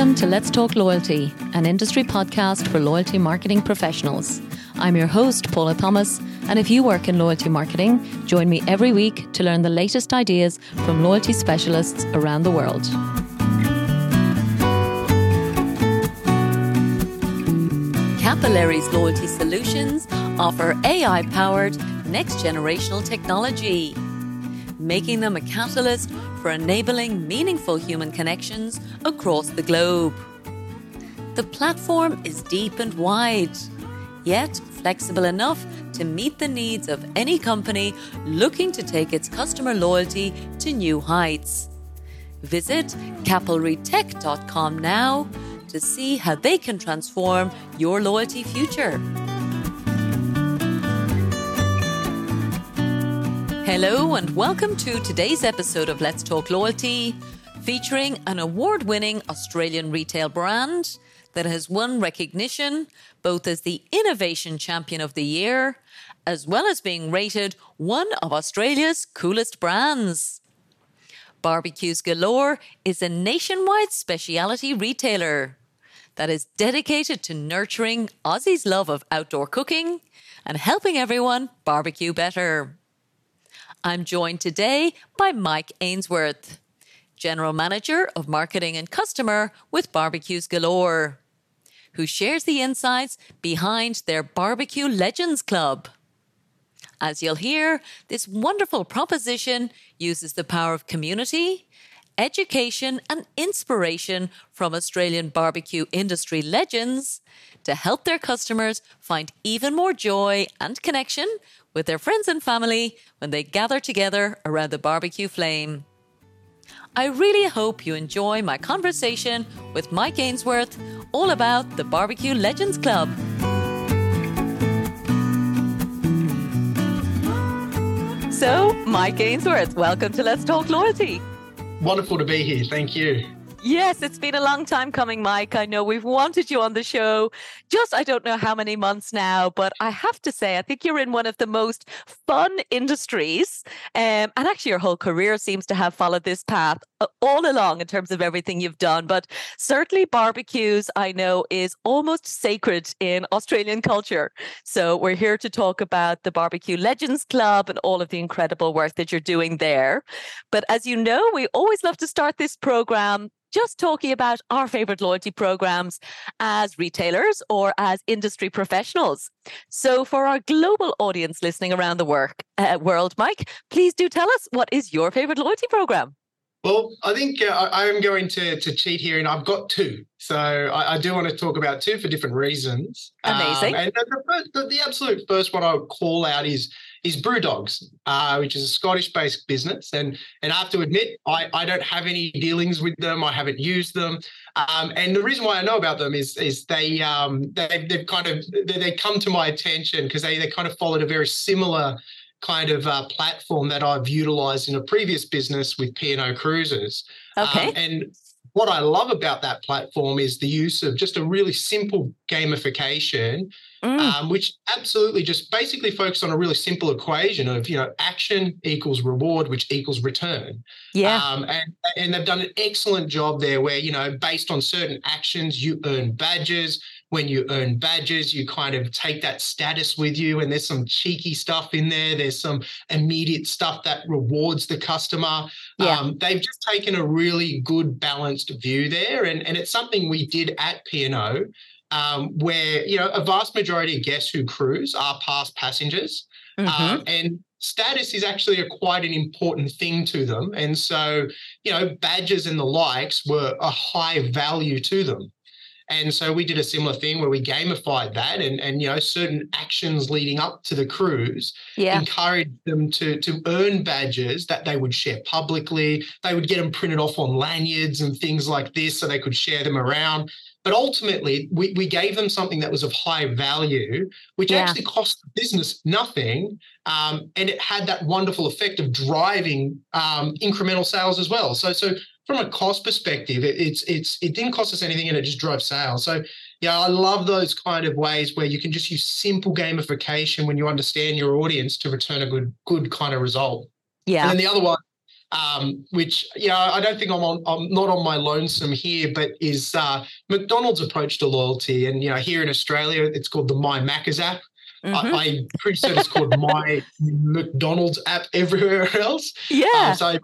Welcome to Let's Talk Loyalty, an industry podcast for loyalty marketing professionals. I'm your host, Paula Thomas, and if you work in loyalty marketing, join me every week to learn the latest ideas from loyalty specialists around the world. Capillary's Loyalty Solutions offer AI powered next generational technology, making them a catalyst for enabling meaningful human connections across the globe. The platform is deep and wide, yet flexible enough to meet the needs of any company looking to take its customer loyalty to new heights. Visit capillarytech.com now to see how they can transform your loyalty future. Hello, and welcome to today's episode of Let's Talk Loyalty, featuring an award winning Australian retail brand that has won recognition both as the Innovation Champion of the Year as well as being rated one of Australia's coolest brands. Barbeques Galore is a nationwide specialty retailer that is dedicated to nurturing Aussies' love of outdoor cooking and helping everyone barbecue better. I'm joined today by Mike Ainsworth, General Manager of Marketing and Customer with Barbeques Galore, who shares the insights behind their Barbeque Legends Club. As you'll hear, this wonderful proposition uses the power of community, education, and inspiration from Australian barbecue industry legends to help their customers find even more joy and connection with their friends and family when they gather together around the barbecue flame. I really hope you enjoy my conversation with Mike Ainsworth all about the Barbeque Legends Club. So, Mike Ainsworth, welcome to Let's Talk Loyalty. Wonderful to be here. Thank you. Yes, it's been a long time coming, Mike. I know we've wanted you on the show just, I don't know how many months now, but I have to say, I think you're in one of the most fun industries. Um, and actually, your whole career seems to have followed this path uh, all along in terms of everything you've done. But certainly, barbecues, I know, is almost sacred in Australian culture. So we're here to talk about the Barbeque Legends Club and all of the incredible work that you're doing there. But as you know, we always love to start this program just talking about our favorite loyalty programs as retailers or as industry professionals. So, for our global audience listening around the work, uh, world, Mike, please do tell us what is your favorite loyalty program? Well, I think uh, I am going to to cheat here, and I've got two. So I, I do want to talk about two for different reasons. Amazing. Um, and the, the, the, absolute first one I would call out is is Brewdogs, uh, which is a Scottish-based business. And and I have to admit, I, I don't have any dealings with them. I haven't used them. Um, and the reason why I know about them is is they um, they they've kind of they, they come to my attention because they they kind of followed a very similar kind of uh, platform that I've utilized in a previous business with P&O Cruises. Okay. Um, and what I love about that platform is the use of just a really simple gamification, mm. um, which absolutely just basically focuses on a really simple equation of you know action equals reward, which equals return. Yeah. Um, and and they've done an excellent job there, where you know based on certain actions you earn badges when you earn badges, you kind of take that status with you. And there's some cheeky stuff in there. There's some immediate stuff that rewards the customer. Yeah. Um, they've just taken a really good balanced view there. And, and it's something we did at P&O um, where, you know, a vast majority of guests who cruise are past passengers. Mm-hmm. Um, and status is actually a quite an important thing to them. And so, you know, badges and the likes were a high value to them. And so we did a similar thing where we gamified that and, and you know, certain actions leading up to the cruise yeah. encouraged them to, to earn badges that they would share publicly. They would get them printed off on lanyards and things like this so they could share them around. But ultimately, we, we gave them something that was of high value, which yeah. actually cost the business nothing. Um, and it had that wonderful effect of driving um, incremental sales as well. So, so from a cost perspective, it, it's it's it didn't cost us anything and it just drove sales. So yeah, I love those kind of ways where you can just use simple gamification when you understand your audience to return a good good kind of result. Yeah. And then the other one um, which you know I don't think I'm on I'm not on my lonesome here, but is uh, McDonald's approach to loyalty. And you know here in Australia, it's called the My Macca's app. Mm-hmm. I, am pretty sure it's called My McDonald's app everywhere else. Yeah. Uh, so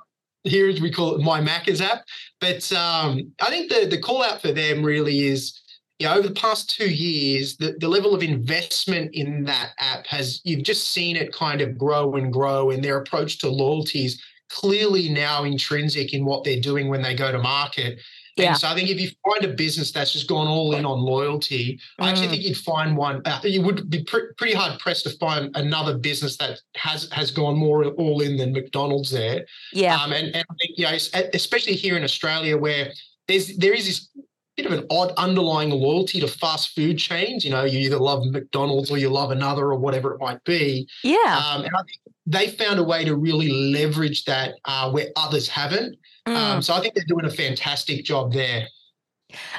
here as we call it My Macca's app. But um, I think the the call out for them really is you know, over the past two years, the, the level of investment in that app has, you've just seen it kind of grow and grow, and their approach to loyalty is clearly now intrinsic in what they're doing when they go to market. Yeah. And so I think if you find a business that's just gone all in on loyalty, mm. I actually mm. think you'd find one. Uh, you would be pr- pretty hard pressed to find another business that has has gone more all in than McDonald's there. Yeah. Um, and, and I think you know, especially here in Australia, where there's there is this bit of an odd underlying loyalty to fast food chains. You know, you either love McDonald's or you love another or whatever it might be. Yeah. Um, and I think they found a way to really leverage that uh, where others haven't. Um, mm. Um, so I think they're doing a fantastic job there.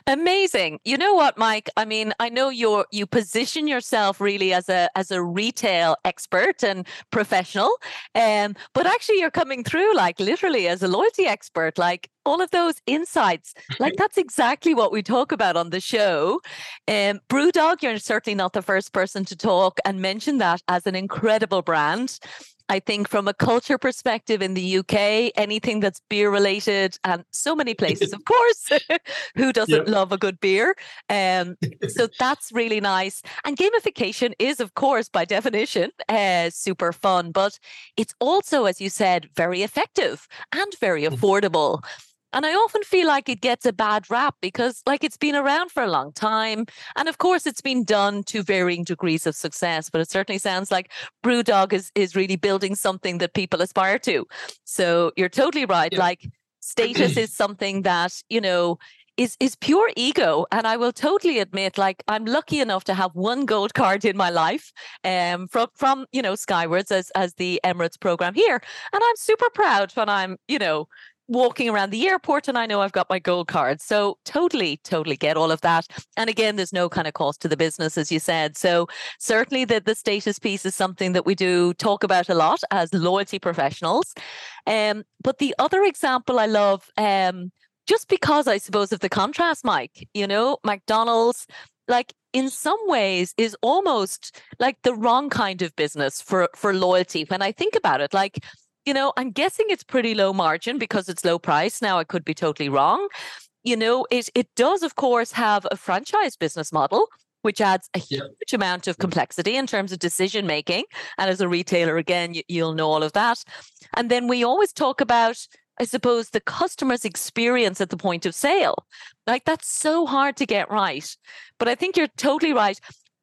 Amazing. You know what, Mike? I mean, I know you're you position yourself really as a as a retail expert and professional. Um, but actually you're coming through like literally as a loyalty expert, like all of those insights. Like that's exactly what we talk about on the show. Um, Brewdog, you're certainly not the first person to talk and mention that as an incredible brand. I think from a culture perspective in the UK, anything that's beer related, and so many places, of course, who doesn't yep. love a good beer? Um, so that's really nice. And gamification is, of course, by definition, uh, super fun, but it's also, as you said, very effective and very mm-hmm. affordable. And I often feel like it gets a bad rap because, like, it's been around for a long time. And of course, it's been done to varying degrees of success, but it certainly sounds like Brewdog is, is really building something that people aspire to. So you're totally right. Yeah. Like, status is something that, you know, is is pure ego and i will totally admit like i'm lucky enough to have one gold card in my life um from from you know skywards as as the emirates program here and i'm super proud when i'm you know walking around the airport and I know I've got my gold card. So totally, totally get all of that. And again, there's no kind of cost to the business, as you said. So certainly the, the status piece is something that we do talk about a lot as loyalty professionals. Um, but the other example I love, um, just because I suppose of the contrast, Mike, you know, McDonald's, like in some ways is almost like the wrong kind of business for for loyalty when i think about it like you know, I'm guessing it's pretty low margin because it's low price. Now I could be totally wrong. You know, it it does of course have a franchise business model which adds a huge yeah. amount of mm-hmm. complexity in terms of decision making. And as a retailer, again, you, you'll know all of that. And then we always talk about I suppose, the customer's experience at the point of sale. Like that's so hard to get right. But I think you're totally right.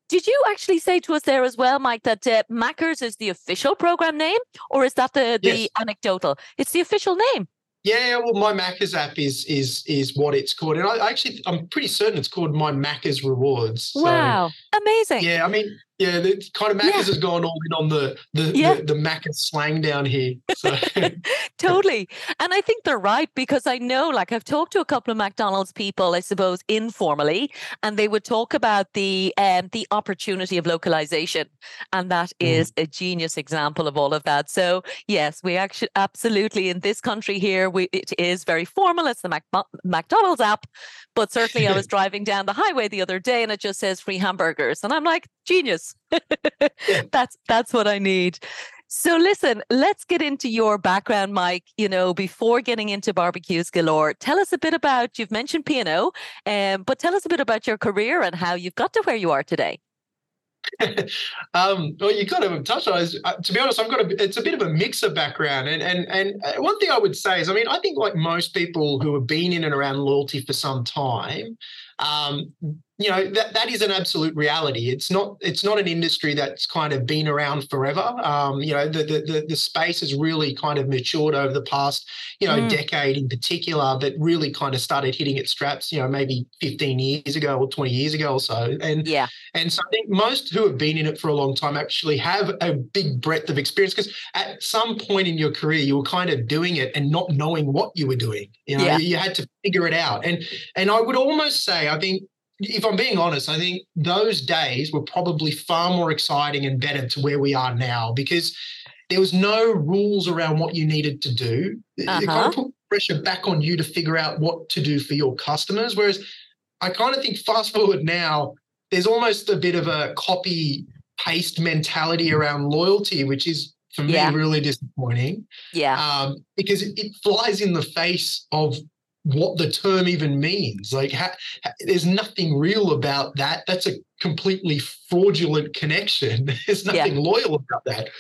Did you actually say to us there as well, Mike, that uh, Macca's is the official program name, or is that the the yes. anecdotal? It's the official name. Yeah, well, my Macca's app is is is what it's called, and I actually I'm pretty certain it's called my Macca's Rewards. So, wow, amazing! Yeah, I mean, yeah, the kind of Macca's yeah. has gone all in on the the yeah. the, the Macca's slang down here. So. totally, and I think they're right because I know, like, I've talked to a couple of McDonald's people, I suppose, informally, and they would talk about the um the opportunity of localization, and that mm. is a genius example of all of that. So yes, we actually absolutely in this country here, we it is very formal. It's the Mac- McDonald's app, but certainly I was driving down the highway the other day, and it just says free hamburgers, and I'm like, genius that's that's what I need. So listen, let's get into your background, Mike. You know, before getting into barbeques galore, tell us a bit about. You've mentioned P&O, um, but tell us a bit about your career and how you've got to where you are today. um, well, you kind of touched on it. Uh, to be honest, I've got a. It's a bit of a mixer background, and and and uh, one thing I would say is, I mean, I think like most people who have been in and around loyalty for some time, um, you know that that is an absolute reality. It's not it's not an industry that's kind of been around forever. Um, you know the, the the space has really kind of matured over the past you know mm. decade in particular, but really kind of started hitting its straps. You know maybe 15 years ago or 20 years ago or so. And yeah, and so I think most who have been in it for a long time actually have a big breadth of experience because at some point in your career you were kind of doing it and not knowing what you were doing. You know yeah. you had to figure it out. And and I would almost say I think if I'm being honest, I think those days were probably far more exciting and better to where we are now because there was no rules around what you needed to do. Uh-huh. It kind of put pressure back on you to figure out what to do for your customers. Whereas I kind of think fast forward now, there's almost a bit of a copy paste mentality around loyalty, which is for me Yeah. really disappointing Yeah. um, because it, it flies in the face of what the term even means. Like, ha, ha- there's nothing real about that. That's a completely fraudulent connection. There's Yeah. nothing loyal about that.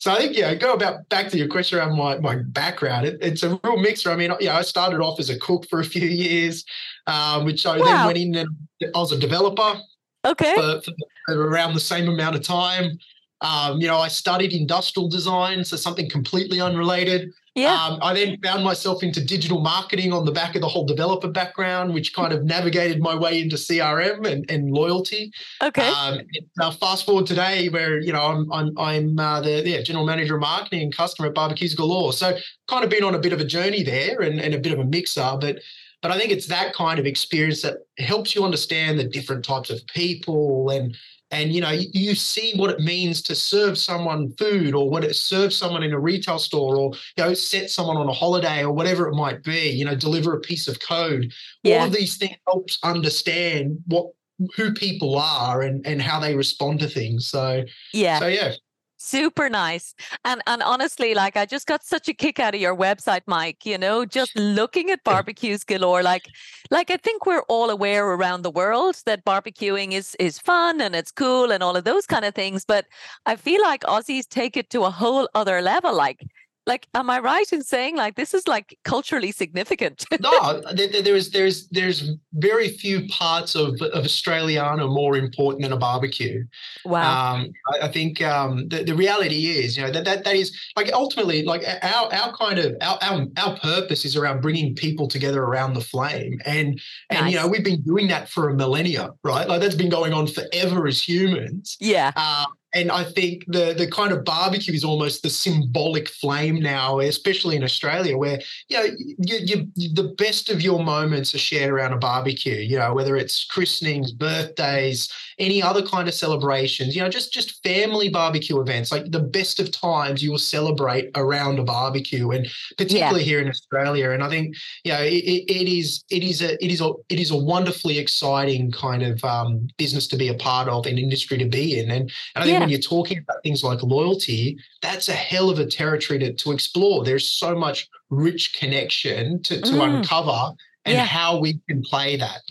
So I think, yeah, go about back to your question around my, my background. It, it's a real mixer. I mean, yeah, I started off as a cook for a few years, um, which I Wow. then went in and I was a developer Okay. for, for, for around the same amount of time. Um, you know, I studied industrial design, so something completely unrelated. Yeah. Um, I then found myself into digital marketing on the back of the whole developer background, which kind of navigated my way into CRM and, and loyalty. Okay. Um, now fast forward today, where you know I'm I'm I'm uh, the yeah, general manager of marketing and customer at Barbeques Galore. So kind of been on a bit of a journey there and, and a bit of a mixer, but but I think it's that kind of experience that helps you understand the different types of people and and you know you, you see what it means to serve someone food or what it serve someone in a retail store or you know set someone on a holiday or whatever it might be you know deliver a piece of code Yeah. all of these things helps understand what who people are and and how they respond to things so yeah. so yeah Super nice. And and honestly, like I just got such a kick out of your website, Mike, you know, just looking at barbeques galore. Like like I think we're all aware around the world that barbecuing is is fun and it's cool and all of those kind of things. But I feel like Aussies take it to a whole other level. Like like am I right in saying like this is like culturally significant? no there, there- there is there's there's very few parts of of australiana more important than a barbecue wow. Um, I, I think um, the, the reality is, you know, that, that that is like ultimately like our our kind of our, our our purpose is around bringing people together around the flame, and and you know we've been doing that for a millennia, right? Like that's been going on forever as humans. yeah. Uh, and I think the the kind of barbecue is almost the symbolic flame now, especially in Australia, where you know you, you, the best of your moments are shared around a barbecue. You know, whether it's christenings, birthdays, any other kind of celebrations. You know, just just family barbecue events. Like the best of times, you will celebrate around a barbecue, and particularly here in Australia. And I think you know it, it, it is it is a it is a it is a wonderfully exciting kind of um, business to be a part of, and industry to be in. And and I think Yeah. When you're talking about things like loyalty, that's a hell of a territory to, to explore. There's so much rich connection to, to Mm. uncover and Yeah. how we can play that.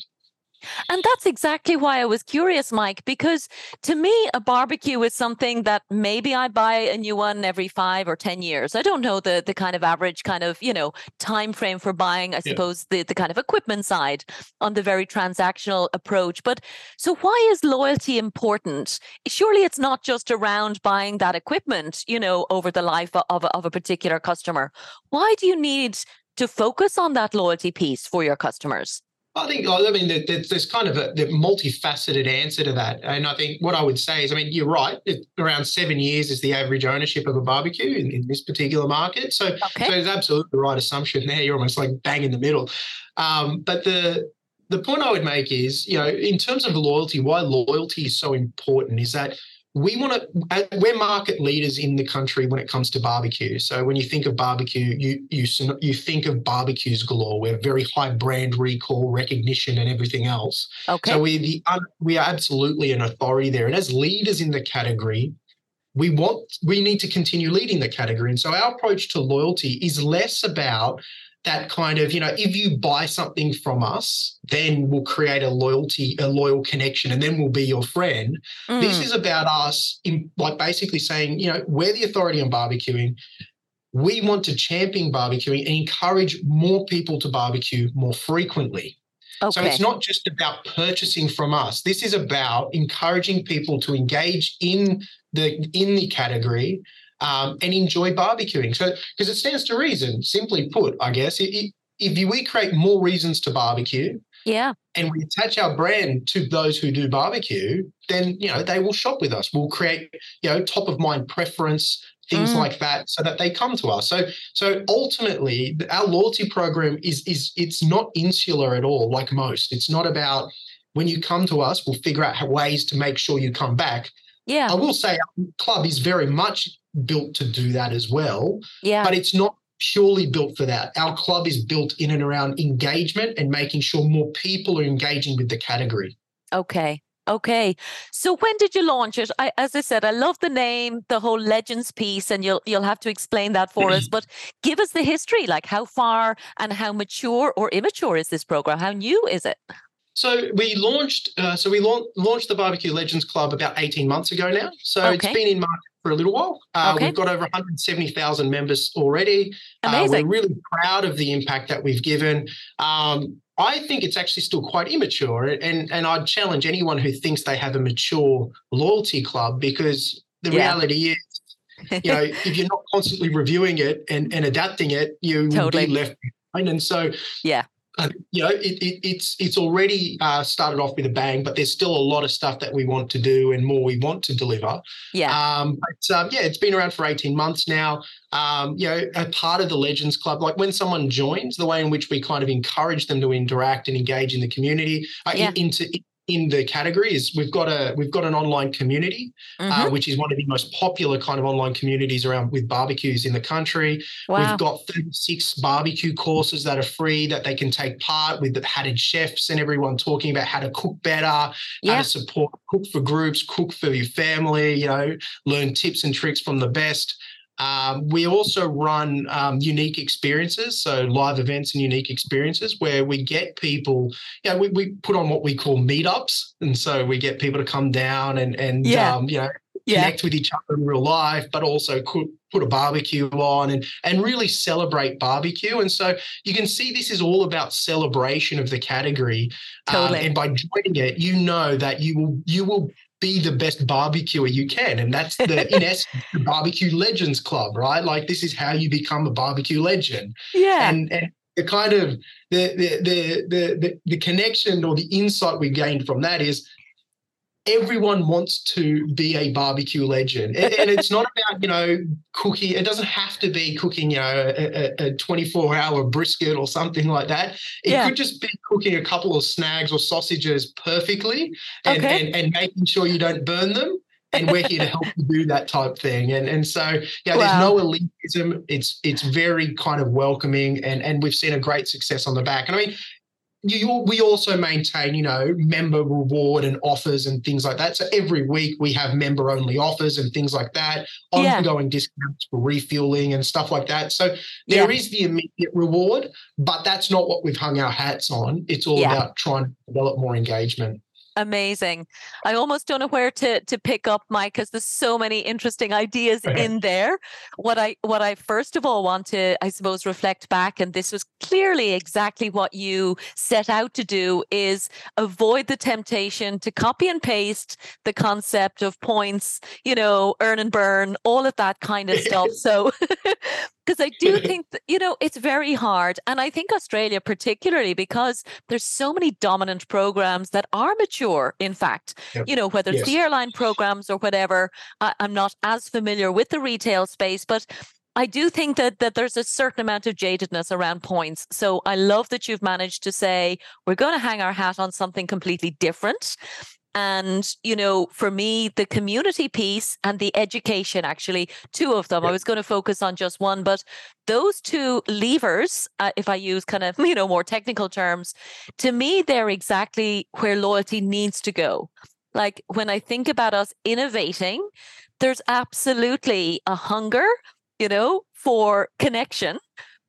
And that's exactly why I was curious, Mike, because to me, a barbecue is something that maybe I buy a new one every five or 10 years. I don't know the, the kind of average kind of, you know, time frame for buying, I Yeah. suppose, the, the kind of equipment side on the very transactional approach. But so why is loyalty important? Surely it's not just around buying that equipment, you know, over the life of of a particular customer. Why do you need to focus on that loyalty piece for your customers? I think, I mean, there's, there's kind of a the multifaceted answer to that. And I think what I would say is, I mean, you're right. Around seven years is the average ownership of a barbecue in, in this particular market. So, Okay. so it's absolutely the right assumption there. You're almost like bang in the middle. Um, but the the point I would make is, you know, in terms of loyalty, why loyalty is so important is that we want to uh, we're market leaders in the country when it comes to barbecue. So when you think of barbecue you you you think of barbeques galore. We're very high brand recall recognition and everything else. Okay. so we the uh, we are absolutely an authority there. And as leaders in the category we want we need to continue leading the category. And so our approach to loyalty is less about that kind of you know if you buy something from us then we'll create a loyalty a loyal connection and then we'll be your friend this Mm. is about us in like basically saying you know we're the authority on barbecuing we want to champion barbecuing and encourage more people to barbecue more frequently okay. so it's not just about purchasing from us. This is about encouraging people to engage in the in the category um, and enjoy barbecuing. So because it stands to reason, simply put, I guess, if we create more reasons to barbecue yeah. and we attach our brand to those who do barbecue, then you know they will shop with us. We'll create you know top of mind preference things Mm. like that so that they come to us so so ultimately our loyalty program is is it's not insular at all like most it's not about when you come to us we'll figure out ways to make sure you come back Yeah. i will say our club is very much built to do that as well. Yeah. But it's not purely built for that. Our club is built in and around engagement and making sure more people are engaging with the category. Okay. Okay. So when did you launch it? I, as I said, I love the name, the whole legends piece, and you'll you'll have to explain that for us. But give us the history, like how far and how mature or immature is this program? How new is it? So we launched. Uh, so we la- launched the Barbeque Legends Club about eighteen months ago now. So okay. it's been in market for a little while. Uh, okay. We've got over 170,000 members already. Amazing. Uh, we're really proud of the impact that we've given. Um, I think it's actually still quite immature, and and I'd challenge anyone who thinks they have a mature loyalty club because the yeah. reality is, you know, if you're not constantly reviewing it and, and adapting it, you totally. will be left behind. And so, yeah, uh, you know, it, it, it's it's already uh, started off with a bang, but there's still a lot of stuff that we want to do and more we want to deliver. Yeah. Um, but um, yeah, it's been around for 18 months now. Um, you know, a part of the Legends Club, like when someone joins, the way in which we kind of encourage them to interact and engage in the community, uh, yeah. into in the category is we've got a we've got an online community, uh, mm-hmm. uh, which is one of the most popular kind of online communities around with barbecues in the country. Wow. We've got 36 barbecue courses that are free that they can take part with the hatted chefs and everyone talking about how to cook better, yeah. how to support cook for groups, cook for your family, you know, learn tips and tricks from the best. Um, we also run um, unique experiences, so live events and unique experiences where we get people, you know, we, we put on what we call meetups. And so we get people to come down and, and yeah. um, you know, connect yeah. with each other in real life, but also could put a barbecue on and and really celebrate barbecue. And so you can see this is all about celebration of the category. Um, totally. Um, and by joining it, you know that you will you will be the best barbecuer you can. And that's the, in essence, the Barbeque Legends Club, right? Like this is how you become a barbecue legend. Yeah. And, and the kind of the, the the the the the connection or the insight we gained from that is everyone wants to be a barbecue legend and, it's not about you know cooking it doesn't have to be cooking you know a, a 24 hour brisket or something like that it yeah. could just be cooking a couple of snags or sausages perfectly and, okay. and, and making sure you don't burn them and we're here to help you do that type thing. And and so yeah, wow. there's no elitism. It's it's very kind of welcoming, and and we've seen a great success on the back. And I mean, you, we also maintain, you know, member reward and offers and things like that. So every week we have member only offers and things like that, ongoing yeah. discounts for refueling and stuff like that. So there yeah. is the immediate reward, but that's not what we've hung our hats on. It's all yeah. about trying to develop more engagement. Amazing. I almost don't know where to to pick up, Mike, because there's so many interesting ideas in there. What I what I first of all want to, I suppose, reflect back, and this was clearly exactly what you set out to do, is avoid the temptation to copy and paste the concept of points, you know, earn and burn, all of that kind of stuff. So because I do think that, you know it's very hard, and I think Australia particularly because there's so many dominant programs that are mature. In fact, yep. you know whether it's yes. the airline programs or whatever. I, I'm not as familiar with the retail space, but I do think that that there's a certain amount of jadedness around points. So I love that you've managed to say we're going to hang our hat on something completely different. And, you know, for me, the community piece and the education, actually, two of them, I was going to focus on just one, but those two levers, uh, if I use kind of, you know, more technical terms, to me, they're exactly where loyalty needs to go. Like when I think about us innovating, there's absolutely a hunger, you know, for connection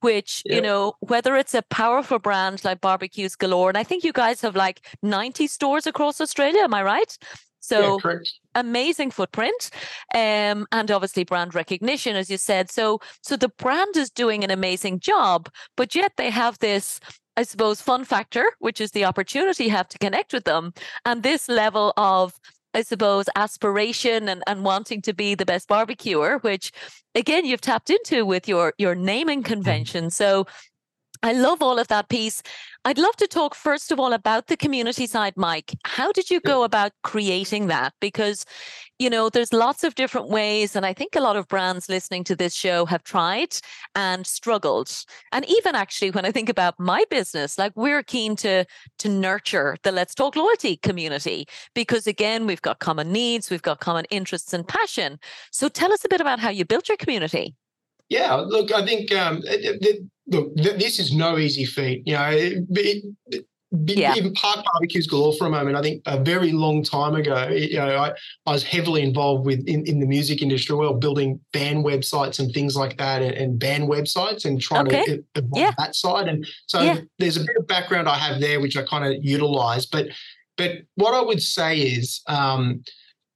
which you know whether it's a powerful brand like barbeques galore and i think you guys have like 90 stores across australia am i right? So yeah, amazing footprint um, and obviously brand recognition as you said. So so the brand is doing an amazing job but yet they have this I suppose, fun factor, which is the opportunity you have to connect with them, and this level of I suppose, aspiration and, and wanting to be the best barbecuer, which again you've tapped into with your your naming mm. convention. So I love all of that piece. I'd love to talk first of all about the community side, Mike. How did you go about creating that? Because you know, there's lots of different ways. And I think a lot of brands listening to this show have tried and struggled. And even actually, when I think about my business, like we're keen to to nurture the Let's Talk Loyalty community because again, we've got common needs, we've got common interests and passion. So tell us a bit about how you built your community. Yeah, look, I think um, look, this is no easy feat. You know, it, it, yeah. even park barbeques galore for a moment. I think a very long time ago, you know, I, I was heavily involved with in, in the music industry, well, building band websites and things like that, and, and band websites and trying okay. to evolve yeah. that side. And so yeah. there's a bit of background I have there, which I kind of utilize. But but what I would say is. Um,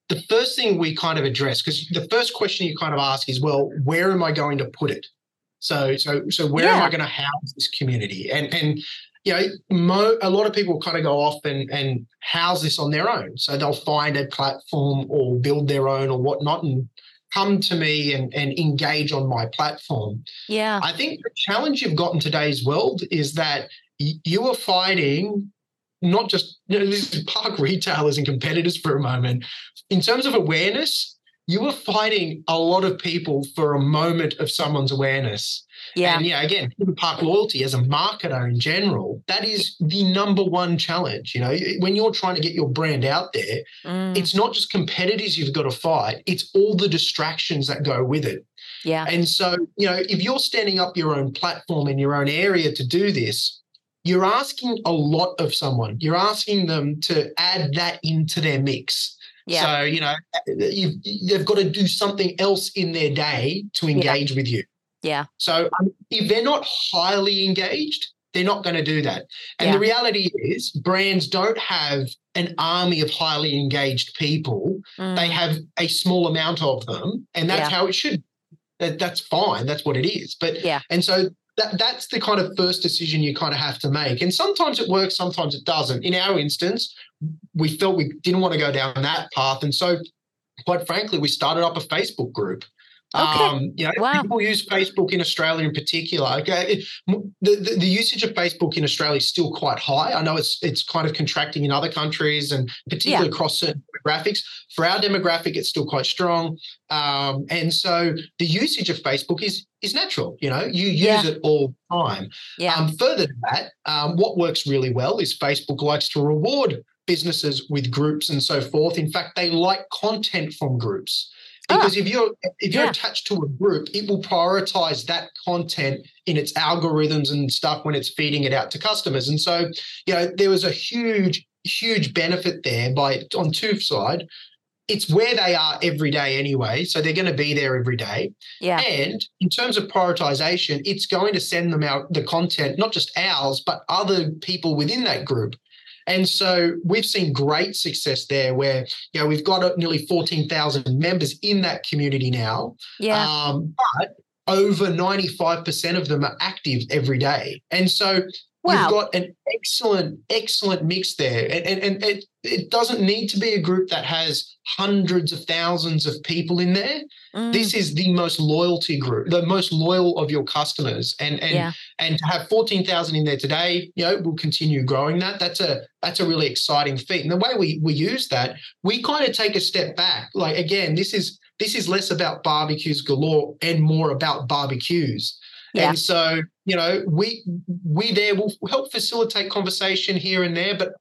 the first thing we kind of address, because the first question you kind of ask is, well, where am I going to put it? So, so, so where yeah. am I going to house this community? And and you know, mo- a lot of people kind of go off and, and house this on their own. So they'll find a platform or build their own or whatnot and come to me and, and engage on my platform. Yeah. I think the challenge you've got in today's world is that you are fighting not just you know, this is park retailers and competitors for a moment. In terms of awareness, you were fighting a lot of people for a moment of someone's awareness. Yeah. And yeah, again, park loyalty as a marketer in general, that is the number one challenge. You know, when you're trying to get your brand out there, mm. it's not just competitors you've got to fight, it's all the distractions that go with it. Yeah. And so, you know, if you're standing up your own platform in your own area to do this, you're asking a lot of someone. You're asking them to add that into their mix. Yeah. So, you know, you've, they've got to do something else in their day to engage yeah. with you. Yeah. So um, if they're not highly engaged, they're not going to do that. And yeah. the reality is, brands don't have an army of highly engaged people. Mm. They have a small amount of them, and that's yeah. how it should. That, that's fine. That's what it is. But yeah. And so that that's the kind of first decision you kind of have to make. And sometimes it works, sometimes it doesn't. In our instance, we felt we didn't want to go down that path. And so, quite frankly, we started up a Facebook group. Okay. Um, you know, wow. people use Facebook in Australia in particular. Okay, the, the, the usage of Facebook in Australia is still quite high. I know it's it's kind of contracting in other countries and particularly yeah. across certain demographics. For our demographic, it's still quite strong, um, and so the usage of Facebook is is natural. You know, you use yeah. it all the time. Yeah. Um, further to that, um, what works really well is Facebook likes to reward businesses with groups and so forth. In fact, they like content from groups. Ah. Because oh, if you're if you're yeah. attached to a group it will prioritize that content in its algorithms and stuff when it's feeding it out to customers. And so you know there was a huge huge benefit there by on two side it's where they are every day anyway so they're going to be there every day. Yeah. And in terms of prioritization it's going to send them out the content not just ours but other people within that group and so we've seen great success there where, you know, we've got nearly 14,000 members in that community now. Yeah. Um, but over 95% of them are active every day. And so wow. you've got an excellent, excellent mix there. And, and, and it, it doesn't need to be a group that has hundreds of thousands of people in there. Mm. This is the most loyalty group, the most loyal of your customers. And and yeah. and to have 14,000 in there today, you know, we'll continue growing that. That's a that's a really exciting feat. And the way we we use that, we kind of take a step back. Like again, this is this is less about barbeques galore and more about barbecues. Yeah. And so, you know, we we there will help facilitate conversation here and there, but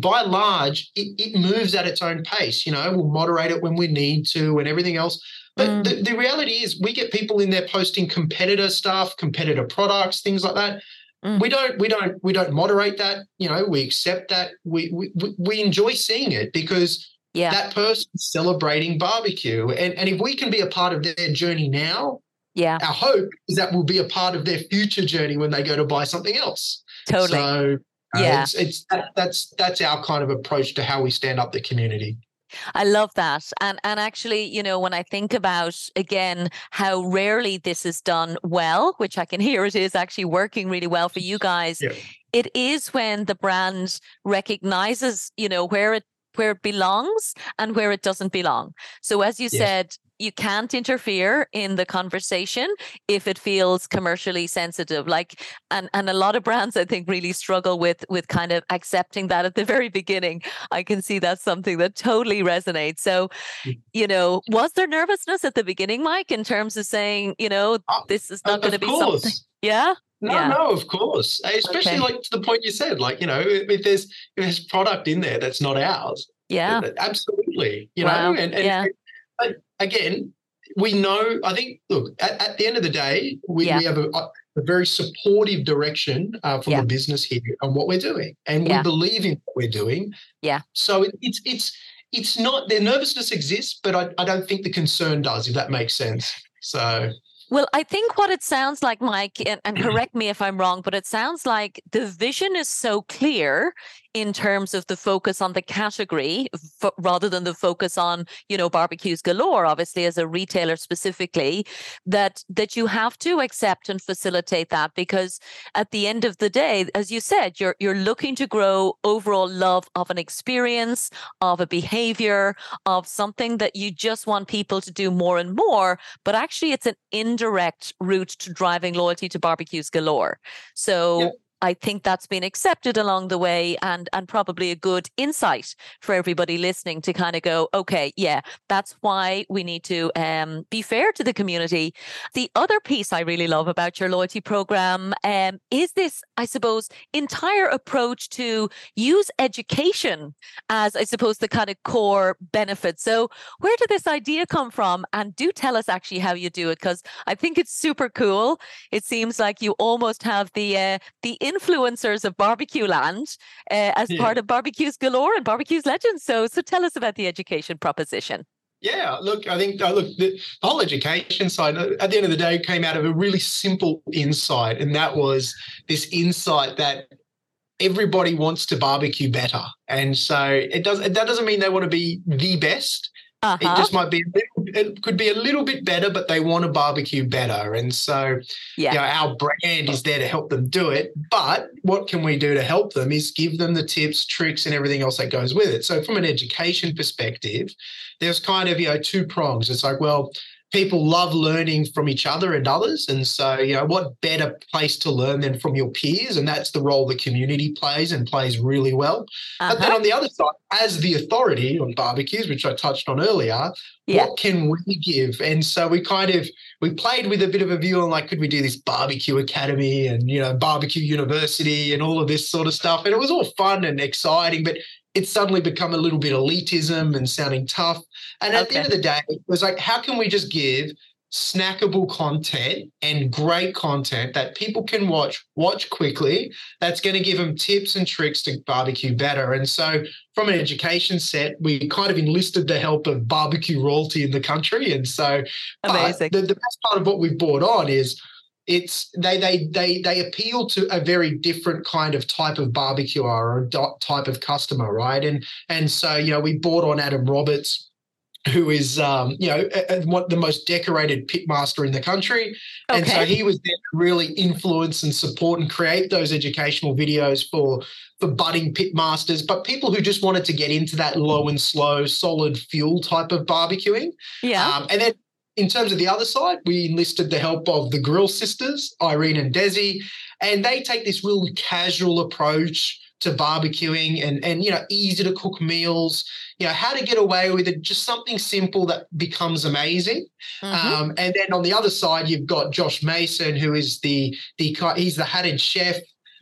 by large, it, it moves at its own pace. You know, we'll moderate it when we need to and everything else. But mm. the, the reality is, we get people in there posting competitor stuff, competitor products, things like that. Mm. We don't, we don't, we don't moderate that. You know, we accept that. We we we enjoy seeing it because yeah. that person's celebrating barbecue, and and if we can be a part of their journey now, yeah, our hope is that we'll be a part of their future journey when they go to buy something else. Totally. So uh, yeah, it's, it's that, that's that's our kind of approach to how we stand up the community. I love that. And and actually, you know, when I think about again how rarely this is done well, which I can hear it is actually working really well for you guys, yeah. it is when the brand recognizes, you know, where it where it belongs and where it doesn't belong. So as you said, you can't interfere in the conversation if it feels commercially sensitive like and and a lot of brands i think really struggle with with kind of accepting that at the very beginning i can see that's something that totally resonates so mm. you know was there nervousness at the beginning mike in terms of saying you know uh, this is not going to be course. something yeah no, yeah. no, of course. Especially okay. like to the point you said, like, you know, if there's if there's product in there that's not ours. Yeah. Absolutely. You wow. know, and, and yeah. But again, we know, I think, look, at, at the end of the day, we, yeah. we have a, a, very supportive direction uh, from yeah. the business here on what we're doing. And yeah. we believe in what we're doing. Yeah. So it, it's, it's, it's not, their nervousness exists, but I, I don't think the concern does, if that makes sense. So well, I think what it sounds like, Mike, and, and, correct me if I'm wrong, but it sounds like the vision is so clear in terms of the focus on the category f- rather than the focus on you know barbeques galore obviously as a retailer specifically that that you have to accept and facilitate that because at the end of the day as you said you're you're looking to grow overall love of an experience of a behavior of something that you just want people to do more and more but actually it's an indirect route to driving loyalty to barbeques galore. So I think that's been accepted along the way and and probably a good insight for everybody listening to kind of go, okay, yeah, that's why we need to um, be fair to the community. The other piece I really love about your loyalty program um, is this, I suppose, entire approach to use education as, I suppose, the kind of core benefit. So, where did this idea come from? And do tell us actually how you do it because I think it's super cool. It seems like you almost have the uh, the influencers of barbecue land uh, as yeah. part of barbeques galore and barbecues legends. So, so tell us about the education proposition. Yeah, look, I think uh, look the, whole education side uh, at the end of the day came out of a really simple insight, and that was this insight that everybody wants to barbecue better, and so it does. That doesn't mean they want to be the best. Uh-huh. It just might be, it could be a little bit better, but they want to barbecue better. And so, yeah. you know, our brand is there to help them do it. But what can we do to help them is give them the tips, tricks, and everything else that goes with it. So, from an education perspective, there's kind of, you know, two prongs. It's like, well, people love learning from each other and others. And so, you know, what better place to learn than from your peers? And that's the role the community plays and plays really well. Uh-huh. But then uh-huh. on the other side, as the authority on barbecues, which I touched on earlier, yeah. what can we give? And so we kind of we played with a bit of a view on like, could we do this barbecue academy and you know, barbecue university and all of this sort of stuff? And it was all fun and exciting, but it's suddenly become a little bit elitism and sounding tough. And at okay. the end of the day, it was like, how can we just give snackable content and great content that people can watch, watch quickly, that's going to give them tips and tricks to barbecue better. And so, from an education set, we kind of enlisted the help of barbecue royalty in the country. And so, uh, amazing. The, the best part of what we've brought on is it's they they they they appeal to a very different kind of type of barbecue or type of customer, right? And and so you know we bought on Adam Roberts, who is um, you know one the most decorated pitmaster in the country, okay. and so he was there to really influence and support and create those educational videos for for budding pitmasters, but people who just wanted to get into that low and slow, solid fuel type of barbecuing. Yeah, um, and then in terms of the other side, we enlisted the help of the Grill Sisters, Irene and Desi, and they take this real casual approach to barbecuing and and you know easy to cook meals you know how to get away with it just something simple that becomes amazing mm-hmm. um, and then on the other side you've got josh mason who is the the he's the hatted chef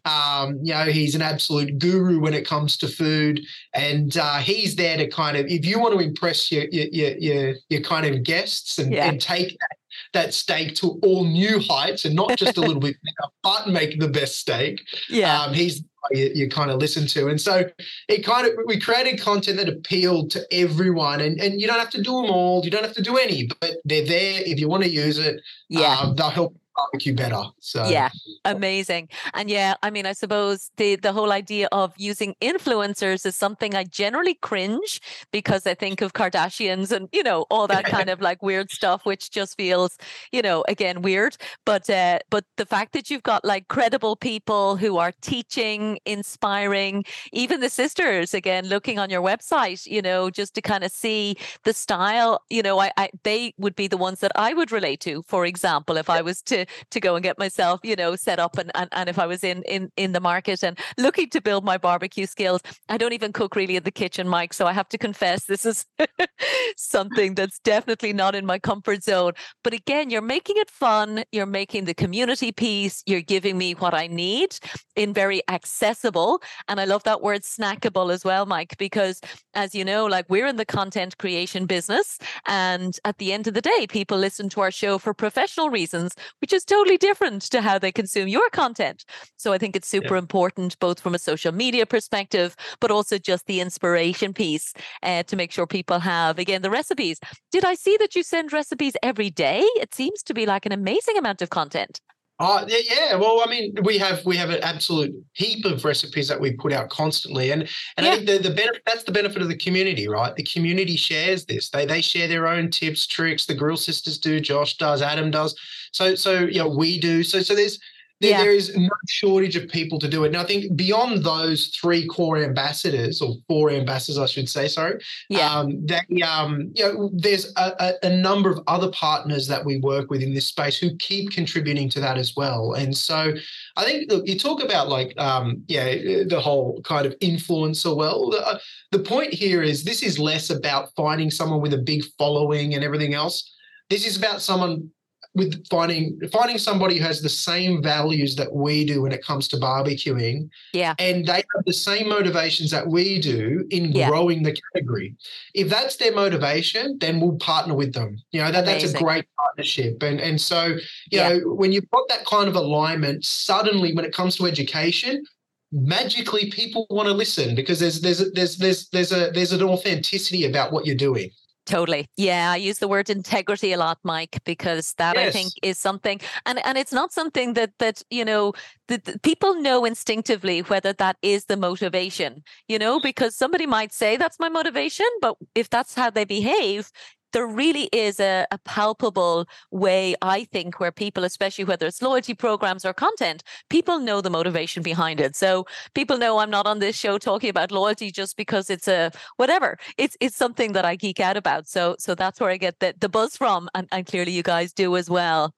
um, you know, he's an absolute guru when it comes to food, and uh, he's there to kind of, if you want to impress your your your, your kind of guests and, yeah. and take that, that steak to all new heights, and not just a little bit better, but make the best steak. Yeah, um, he's you, you, kind of listen to. And so it kind of we created content that appealed to everyone. And and you don't have to do them all. You don't have to do any, but they're there if you want to use it. Yeah, um, they'll help barbecue better. So yeah, amazing. And yeah, I mean, I suppose the the whole idea of using influencers is something I generally cringe because I think of Kardashians and you know all that kind of like weird stuff, which just feels you know again weird. But uh, but the fact that you've got like credible people who are teaching, inspiring, even the sisters again looking on your website, you know, just to kind of see the style, you know, I, I they would be the ones that I would relate to. For example, if I was to to go and get myself, you know, set up and, and, and if I was in, in in the market and looking to build my barbecue skills, I don't even cook really in the kitchen, Mike. So I have to confess this is something that's definitely not in my comfort zone. But again, you're making it fun, you're making the community piece, you're giving me what I need in very accessible. And I love that word snackable as well, Mike, because as you know, like we're in the content creation business. And at the end of the day, people listen to our show for professional reasons, which is totally different to how they consume your content. So I think it's super yeah. important, both from a social media perspective, but also just the inspiration piece uh, to make sure people have, again, the recipes. Did I see that you send recipes every day? It seems to be like an amazing amount of content. Oh yeah, well, I mean, we have we have an absolute heap of recipes that we put out constantly, and and yeah. I think the the benefit that's the benefit of the community, right? The community shares this. They they share their own tips, tricks. The Grill Sisters do, Josh does, Adam does. So so yeah, we do. So so there's there, yeah. there is no shortage of people to do it. Now, I think beyond those three core ambassadors or four ambassadors, I should say, sorry, yeah. um, that um, you know, there's a, a, a, number of other partners that we work with in this space who keep contributing to that as well. And so, I think look, you talk about like, um, yeah, the whole kind of influencer. Well, the, uh, the point here is this is less about finding someone with a big following and everything else. This is about someone with finding finding somebody who has the same values that we do when it comes to barbecuing. Yeah. And they have the same motivations that we do in yeah. growing the category. If that's their motivation, then we'll partner with them. You know, that, that's a great partnership. And and so, you yeah. know, when you've got that kind of alignment, suddenly when it comes to education, magically people want to listen because there's there's there's there's there's a there's an authenticity about what you're doing. Totally. Yeah, I use the word integrity a lot, Mike, because that yes. I think is something and and it's not something that that, you know, that people know instinctively whether that is the motivation, you know, mm-hmm. because somebody might say that's my motivation, but if that's how they behave, there really is a, a, palpable way, I think, where people, especially whether it's loyalty programs or content, people know the motivation behind it. So people know I'm not on this show talking about loyalty just because it's a whatever. It's it's something that I geek out about. So so that's where I get the, the buzz from. And, and clearly you guys do as well.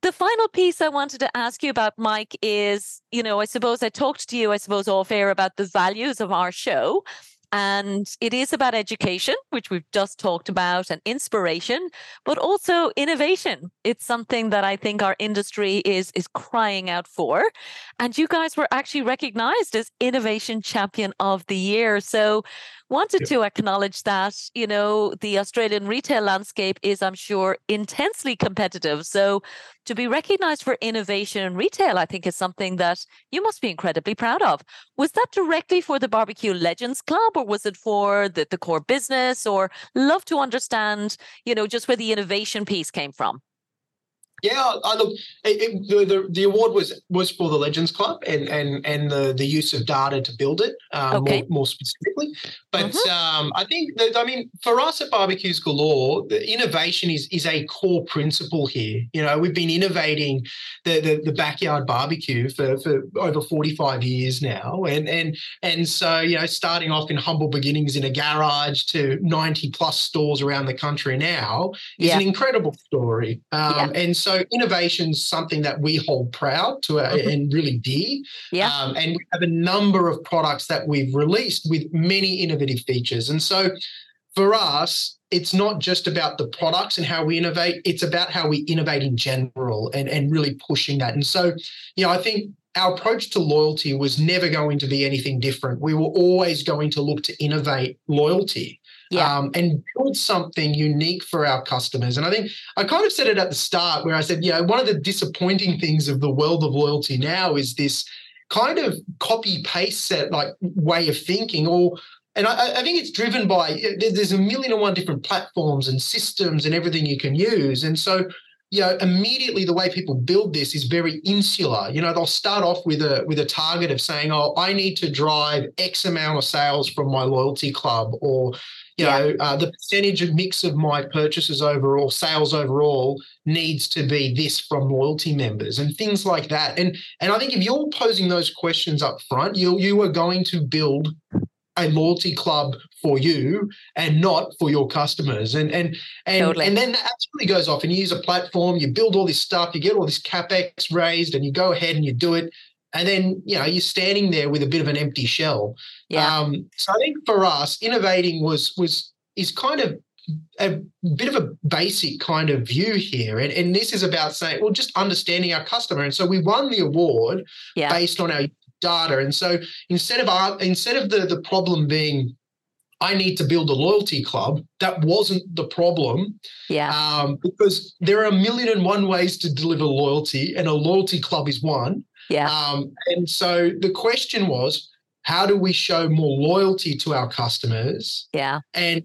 The final piece I wanted to ask you about, Mike, is you know, I suppose I talked to you, I suppose, off air about the values of our show. And it is about education, which we've just talked about, and inspiration, but also innovation. It's something that I think our industry is is crying out for. And you guys were actually recognized as Innovation Champion of the Year. So wanted to acknowledge that, you know, the Australian retail landscape is, I'm sure, intensely competitive. So to be recognized for innovation in retail, I think is something that you must be incredibly proud of. Was that directly for the Barbeque Legends Club or was it for the, the core business? Or love to understand, you know, just where the innovation piece came from. Yeah, I look. It, it, the, the, the award was was for the Legends Club and and and the the use of data to build it um, okay. more, more specifically. But mm-hmm. um, I think that I mean for us at Barbeques Galore, the innovation is is a core principle here. You know, we've been innovating the the, the backyard barbecue for, for over forty five years now, and and and so you know, starting off in humble beginnings in a garage to ninety plus stores around the country now is yeah. an incredible story. Um, yeah. And so so innovation's something that we hold proud to uh, mm-hmm. and really dear. Yeah. Um, and we have a number of products that we've released with many innovative features. And so for us, it's not just about the products and how we innovate, it's about how we innovate in general and, and really pushing that. And so, you know, I think our approach to loyalty was never going to be anything different. We were always going to look to innovate loyalty yeah. um, and build something unique for our customers. And I think I kind of said it at the start where I said, you know, one of the disappointing things of the world of loyalty now is this kind of copy paste set like way of thinking or and I, I, think it's driven by there's a million and one different platforms and systems and everything you can use and so you know, immediately the way people build this is very insular. You know, they'll start off with a with a target of saying, "Oh, I need to drive X amount of sales from my loyalty club," or you yeah. know, uh, the percentage of mix of my purchases overall, sales overall, needs to be this from loyalty members and things like that. And and I think if you're posing those questions up front, you you are going to build a loyalty club for you and not for your customers. And and and totally. and then that absolutely goes off and you use a platform, you build all this stuff, you get all this capex raised, and you go ahead and you do it. And then you know you're standing there with a bit of an empty shell. Yeah. Um, so I think for us, innovating was was is kind of a bit of a basic kind of view here. And, and this is about saying, well, just understanding our customer. And so we won the award yeah. based on our data. And so instead of our, instead of the the problem being I need to build a loyalty club. That wasn't the problem. Yeah. Um, because there are a million and one ways to deliver loyalty, and a loyalty club is one. Yeah. Um, and so the question was, how do we show more loyalty to our customers? Yeah. And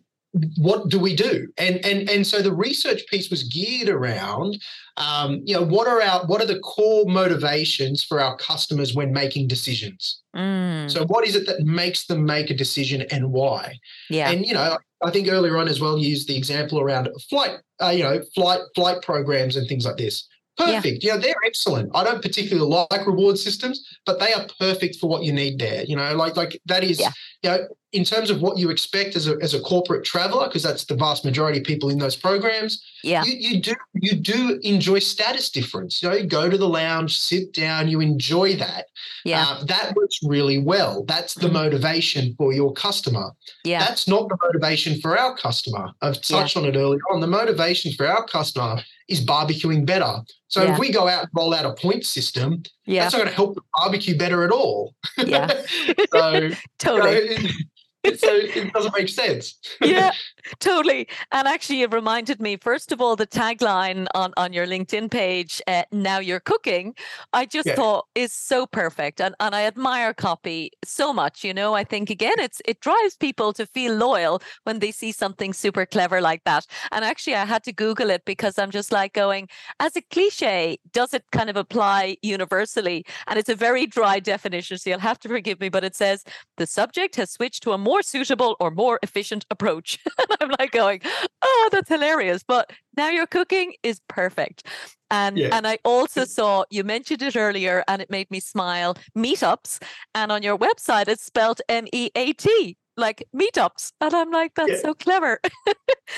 what do we do? And and and so the research piece was geared around, um, you know, what are our what are the core motivations for our customers when making decisions? Mm. So what is it that makes them make a decision and why? Yeah. And you know, I think earlier on as well, used the example around flight, uh, you know, flight flight programs and things like this. Perfect. Yeah. You know, they're excellent. I don't particularly like reward systems, but they are perfect for what you need there. You know, like like that is, yeah. you know, in terms of what you expect as a as a corporate traveler, because that's the vast majority of people in those programs. Yeah. You, you do you do enjoy status difference. You know, you go to the lounge, sit down, you enjoy that. Yeah. Uh, that works really well. That's the mm-hmm. motivation for your customer. Yeah. That's not the motivation for our customer. I've touched yeah. on it earlier on. The motivation for our customer is barbecuing better. So yeah. if we go out and roll out a point system, yeah. that's not going to help the barbecue better at all. Yeah. so totally. You know, so it doesn't make sense. yeah, totally. And actually, it reminded me, first of all, the tagline on, on your LinkedIn page, uh, Now You're Cooking, I just yeah. thought is so perfect. And, and I admire copy so much. You know, I think, again, it's it drives people to feel loyal when they see something super clever like that. And actually, I had to Google it because I'm just like going, as a cliche, does it kind of apply universally? And it's a very dry definition. So you'll have to forgive me, but it says the subject has switched to a more more suitable or more efficient approach. I'm like going, oh, that's hilarious. But now your cooking is perfect. And yeah. and I also saw you mentioned it earlier and it made me smile. Meetups. And on your website it's spelled M-E-A-T, like meetups. And I'm like, that's yeah. so clever.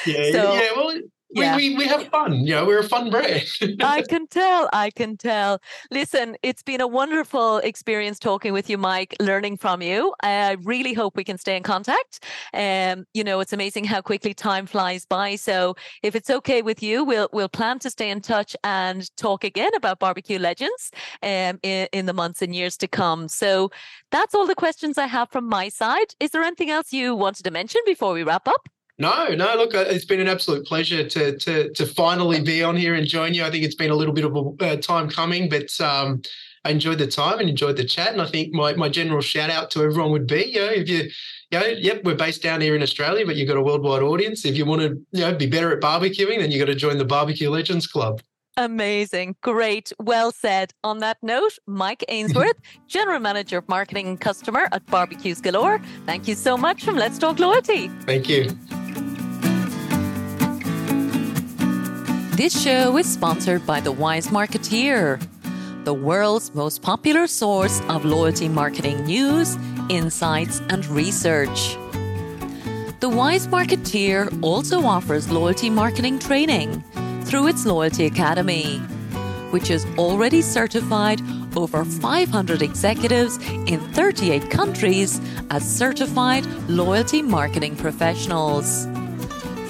yeah, so, yeah. Well yeah. we, we, we have fun. You know, we're a fun brand. I can tell. I can tell. Listen, it's been a wonderful experience talking with you, Mike, learning from you. I really hope we can stay in contact. Um, you know, it's amazing how quickly time flies by. So if it's okay with you, we'll we'll plan to stay in touch and talk again about barbecue legends um, in, in the months and years to come. So that's all the questions I have from my side. Is there anything else you wanted to mention before we wrap up? No, no. Look, uh, it's been an absolute pleasure to to to finally be on here and join you. I think it's been a little bit of a uh, time coming, but um, I enjoyed the time and enjoyed the chat. And I think my my general shout out to everyone would be, you know, if you, you know, yep, we're based down here in Australia, but you've got a worldwide audience. If you want to, you know, be better at barbecuing, then you got to join the Barbeque Legends Club. Amazing. Great. Well said. On that note, Mike Ainsworth, General Manager of Marketing and Customer at Barbeques Galore. Thank you so much from Let's Talk Loyalty. Thank you. This show is sponsored by The Wise Marketeer, the world's most popular source of loyalty marketing news, insights, and research. The Wise Marketeer also offers loyalty marketing training through its Loyalty Academy, which has already certified over 500 executives in 38 countries as certified loyalty marketing professionals.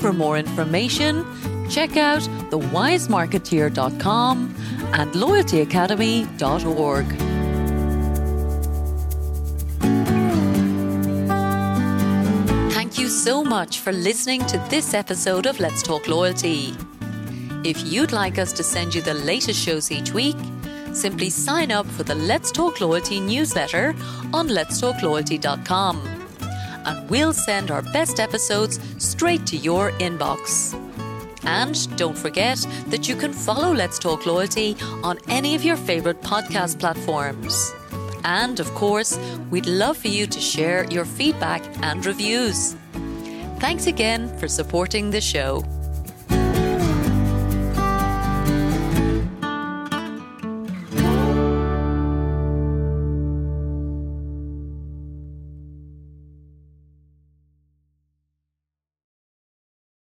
For more information, check out thewisemarketeer.com and loyaltyacademy.org. Thank you so much for listening to this episode of Let's Talk Loyalty. If you'd like us to send you the latest shows each week, simply sign up for the Let's Talk Loyalty newsletter on letstalkloyalty.com and we'll send our best episodes straight to your inbox. And don't forget that you can follow Let's Talk Loyalty on any of your favourite podcast platforms. And of course, we'd love for you to share your feedback and reviews. Thanks again for supporting the show.